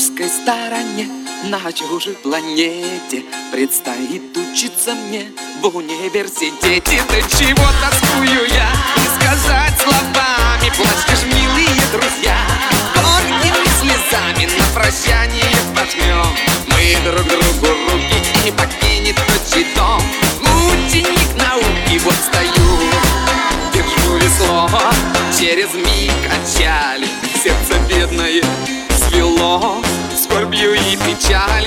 русской стороне На чужой планете Предстоит учиться мне в университете. До чего тоскую я, не сказать словами Плачешь, милые друзья, горькими слезами На прощание пожмем. Мы друг другу руки И не покинет отчий дом. Ученик науки, вот стою. Держу весло через миг отчали Сердце бедное свело Скорбью и печалью